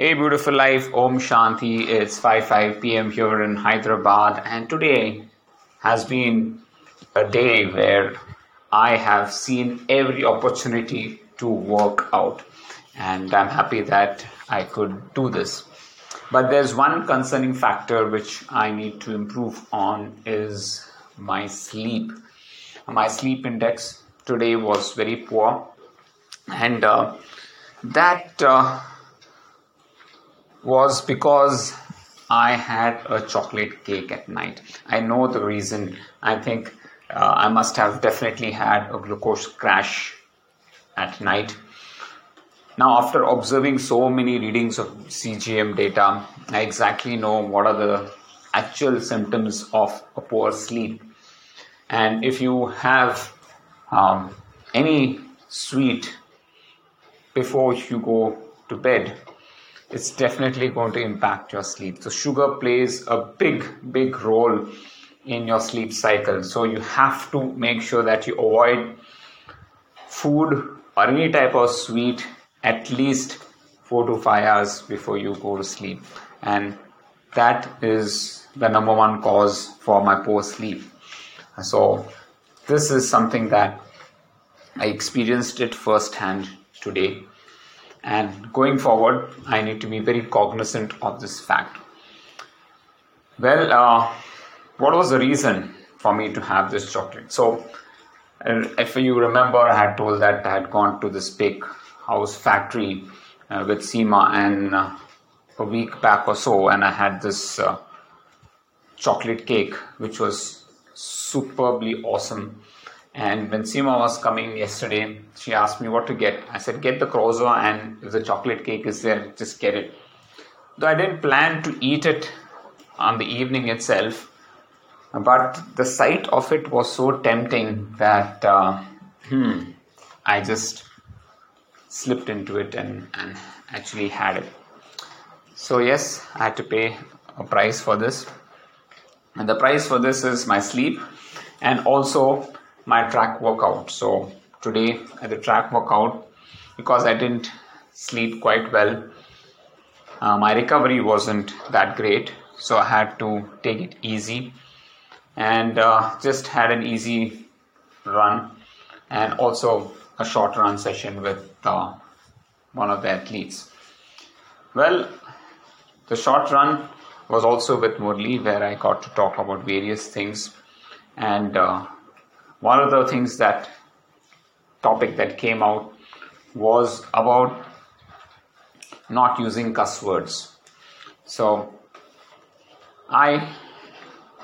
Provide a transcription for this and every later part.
Hey, beautiful life, Om Shanti. It's 5 5 p.m. here in Hyderabad, and today has been a day where I have seen every opportunity to work out, and I'm happy that I could do this. But there's one concerning factor which I need to improve on is my sleep. My sleep index today was very poor, and uh, that. Uh, was because I had a chocolate cake at night. I know the reason. I think uh, I must have definitely had a glucose crash at night. Now, after observing so many readings of CGM data, I exactly know what are the actual symptoms of a poor sleep. And if you have um, any sweet before you go to bed, it's definitely going to impact your sleep. So, sugar plays a big, big role in your sleep cycle. So, you have to make sure that you avoid food or any type of sweet at least four to five hours before you go to sleep. And that is the number one cause for my poor sleep. So, this is something that I experienced it firsthand today and going forward, I need to be very cognizant of this fact. Well, uh, what was the reason for me to have this chocolate? So, if you remember, I had told that I had gone to this big house factory uh, with Seema and uh, a week back or so, and I had this uh, chocolate cake, which was superbly awesome and when Seema was coming yesterday, she asked me what to get. I said, get the croissant and if the chocolate cake is there, just get it. Though I didn't plan to eat it on the evening itself, but the sight of it was so tempting that uh, hmm, I just slipped into it and, and actually had it. So, yes, I had to pay a price for this. And the price for this is my sleep and also my track workout. So today at the track workout, because I didn't sleep quite well, uh, my recovery wasn't that great. So I had to take it easy and uh, just had an easy run and also a short run session with uh, one of the athletes. Well, the short run was also with Murli, where I got to talk about various things and uh, one of the things that topic that came out was about not using cuss words. So I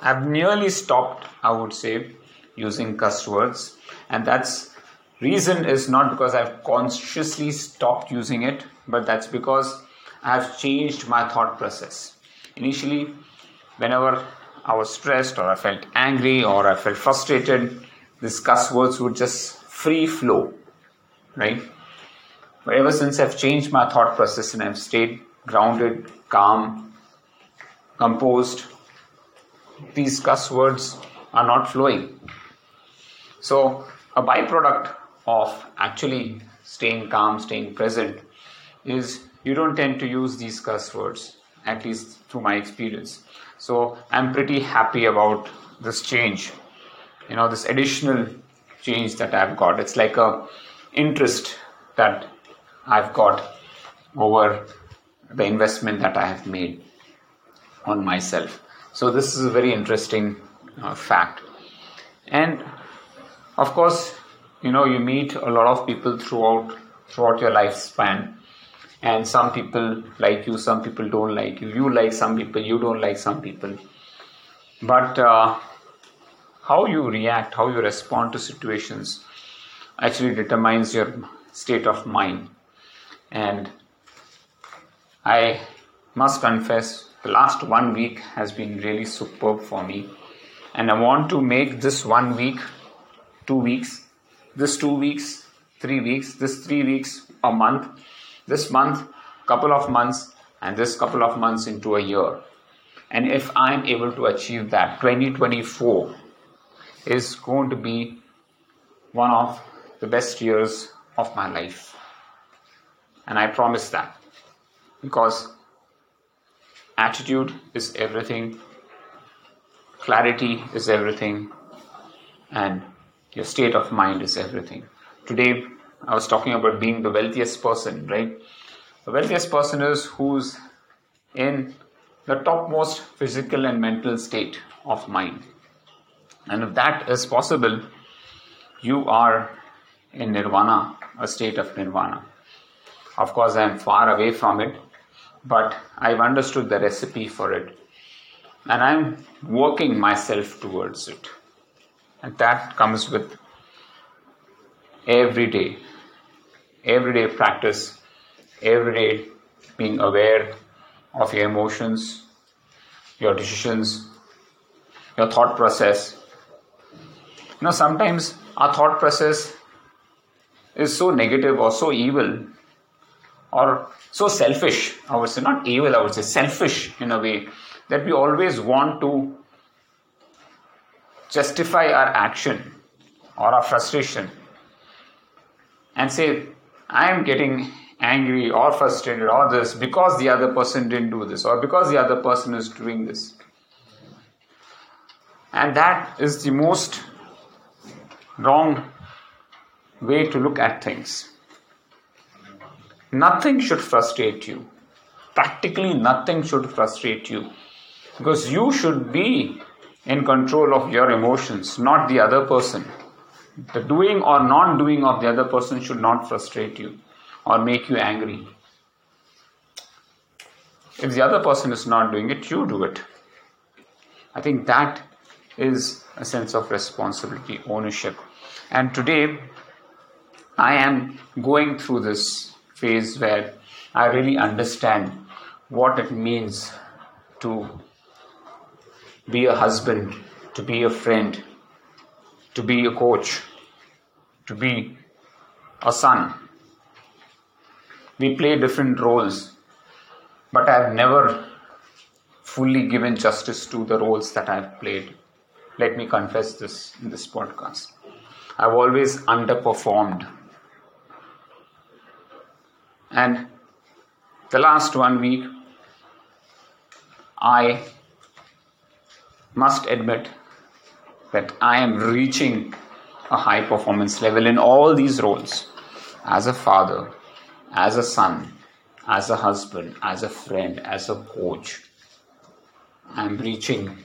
have nearly stopped, I would say, using cuss words, and that's reason is not because I've consciously stopped using it, but that's because I've changed my thought process. Initially, whenever I was stressed or I felt angry or I felt frustrated, these cuss words would just free flow, right? But ever since I've changed my thought process and I've stayed grounded, calm, composed, these cuss words are not flowing. So, a byproduct of actually staying calm, staying present, is you don't tend to use these cuss words, at least through my experience. So, I'm pretty happy about this change you know this additional change that I've got. It's like a interest that I've got over the investment that I have made on myself. So this is a very interesting uh, fact. And of course, you know you meet a lot of people throughout throughout your lifespan and some people like you some people don't like you you like some people you don't like some people but uh, how you react, how you respond to situations actually determines your state of mind. And I must confess, the last one week has been really superb for me. And I want to make this one week, two weeks, this two weeks, three weeks, this three weeks, a month, this month, couple of months, and this couple of months into a year. And if I'm able to achieve that, 2024 is going to be one of the best years of my life. And I promise that. because attitude is everything, clarity is everything, and your state of mind is everything. Today, I was talking about being the wealthiest person, right? The wealthiest person is who's in the topmost physical and mental state of mind. And if that is possible, you are in nirvana, a state of nirvana. Of course, I am far away from it, but I've understood the recipe for it. And I'm working myself towards it. And that comes with everyday, everyday practice, everyday being aware of your emotions, your decisions, your thought process. You know, sometimes our thought process is so negative or so evil or so selfish. I would say, not evil, I would say selfish in a way that we always want to justify our action or our frustration and say, I am getting angry or frustrated or this because the other person didn't do this or because the other person is doing this. And that is the most wrong way to look at things. Nothing should frustrate you. Practically nothing should frustrate you. Because you should be in control of your emotions, not the other person. The doing or non doing of the other person should not frustrate you or make you angry. If the other person is not doing it, you do it. I think that is a sense of responsibility, ownership. And today, I am going through this phase where I really understand what it means to be a husband, to be a friend, to be a coach, to be a son. We play different roles, but I've never fully given justice to the roles that I've played. Let me confess this in this podcast. I've always underperformed. And the last one week, I must admit that I am reaching a high performance level in all these roles as a father, as a son, as a husband, as a friend, as a coach. I'm reaching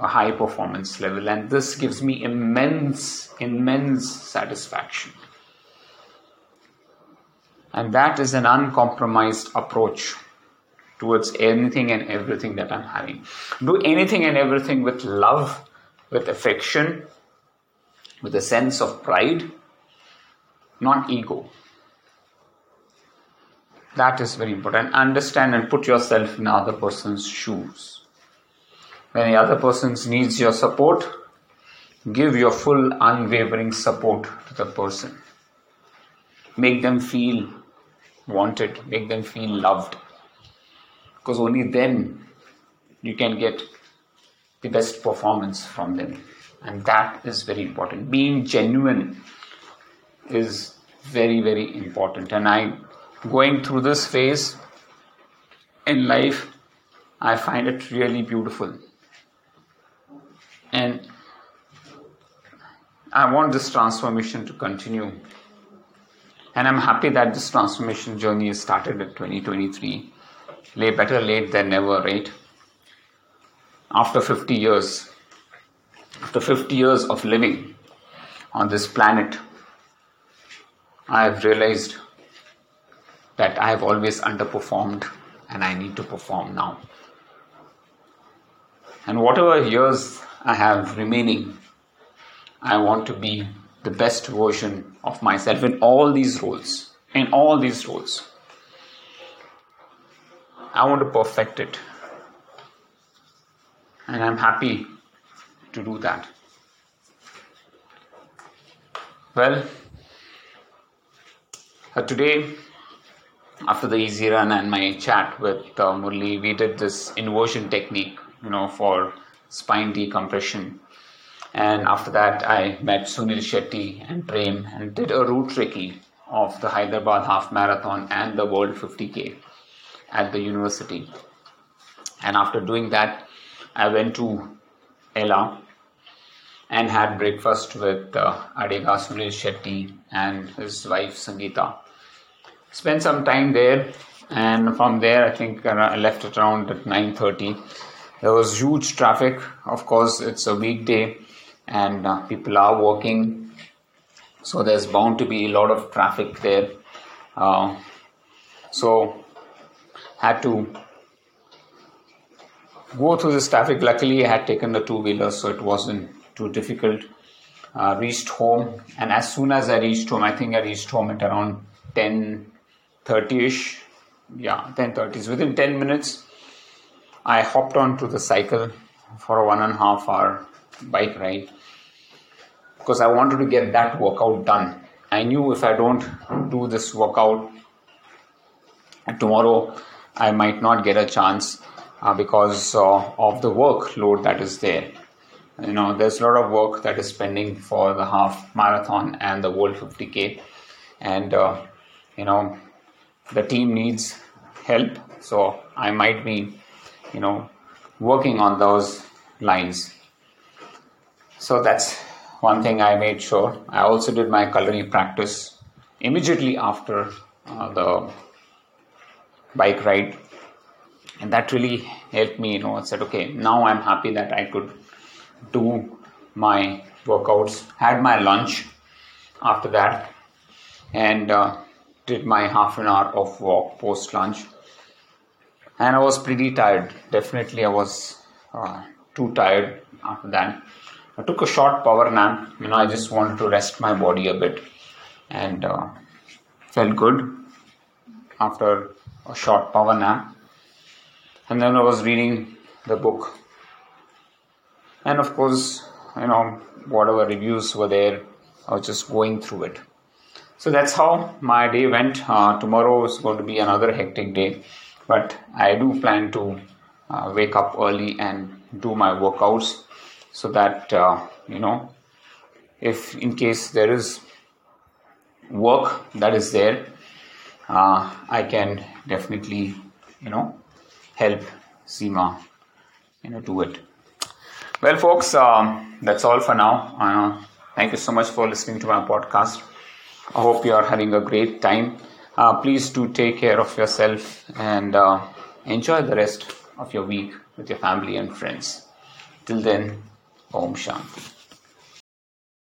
a high performance level, and this gives me immense, immense satisfaction. And that is an uncompromised approach towards anything and everything that I'm having. Do anything and everything with love, with affection, with a sense of pride, not ego. That is very important. Understand and put yourself in other person's shoes. When the other person needs your support, give your full unwavering support to the person. Make them feel wanted, make them feel loved. Because only then you can get the best performance from them. And that is very important. Being genuine is very, very important. And I, going through this phase in life, I find it really beautiful. And I want this transformation to continue and I'm happy that this transformation journey is started in 2023. Lay better late than never, right? After 50 years, after 50 years of living on this planet, I have realized that I have always underperformed and I need to perform now. And whatever years I have remaining, I want to be the best version of myself in all these roles. In all these roles. I want to perfect it. And I'm happy to do that. Well, uh, today, after the easy run and my chat with uh, Murli, we did this inversion technique, you know, for spine decompression. And after that, I met Sunil Shetty and Prem and did a route recce of the Hyderabad Half Marathon and the World 50K. at the university. And after doing that, I went to Ella and had breakfast with uh, Adega Sunil Shetty and his wife Sangeeta. Spent some time there, and from there, I think I left it around at 9:30. There was huge traffic. Of course, it's a weekday, and uh, people are working, so there's bound to be a lot of traffic there. Uh, so, had to go through this traffic. Luckily, I had taken the two wheeler, so it wasn't too difficult. Uh, reached home, and as soon as I reached home, I think I reached home at around 10:30 ish. Yeah, 10:30. Within 10 minutes, I hopped onto the cycle for a one and a half hour bike ride because I wanted to get that workout done. I knew if I don't do this workout tomorrow, I might not get a chance uh, because uh, of the workload that is there. You know, there's a lot of work that is pending for the half marathon and the World 50K, and uh, you know, the team needs help. So I might be, you know, working on those lines. So that's one thing I made sure. I also did my culinary practice immediately after uh, the bike ride and that really helped me you know i said okay now i'm happy that i could do my workouts had my lunch after that and uh, did my half an hour of walk post lunch and i was pretty tired definitely i was uh, too tired after that i took a short power nap you know i just wanted to rest my body a bit and uh, felt good after a short power nap and then I was reading the book. And of course, you know, whatever reviews were there, I was just going through it. So that's how my day went. Uh, tomorrow is going to be another hectic day, but I do plan to uh, wake up early and do my workouts so that, uh, you know, if in case there is work that is there, uh, I can definitely, you know, help Seema, you know, do it. Well, folks, um, that's all for now. Uh, thank you so much for listening to my podcast. I hope you are having a great time. Uh, please do take care of yourself and uh, enjoy the rest of your week with your family and friends. Till then, Om Shanti.